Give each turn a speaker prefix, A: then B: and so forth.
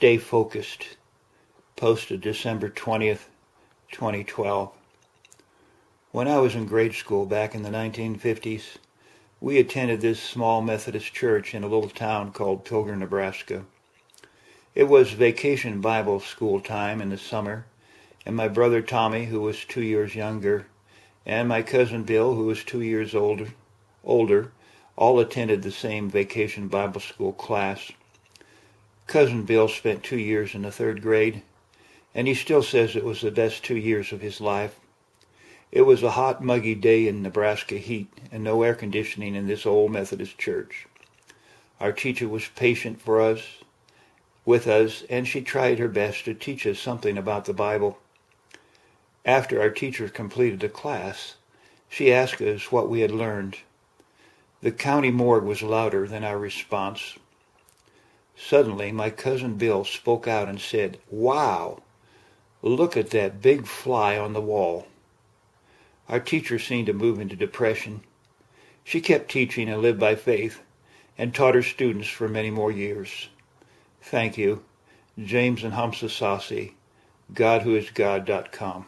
A: Stay Focused, posted December 20th, 2012. When I was in grade school back in the 1950s, we attended this small Methodist church in a little town called Pilger, Nebraska. It was vacation Bible school time in the summer, and my brother Tommy, who was two years younger, and my cousin Bill, who was two years older, older, all attended the same vacation Bible school class. Cousin Bill spent two years in the third grade, and he still says it was the best two years of his life. It was a hot, muggy day in Nebraska heat and no air conditioning in this old Methodist church. Our teacher was patient for us, with us, and she tried her best to teach us something about the Bible. After our teacher completed the class, she asked us what we had learned. The county morgue was louder than our response. Suddenly, my cousin Bill spoke out and said, Wow! Look at that big fly on the wall. Our teacher seemed to move into depression. She kept teaching and lived by faith and taught her students for many more years. Thank you. James and Hamsa Sasi, GodWhoIsGod.com.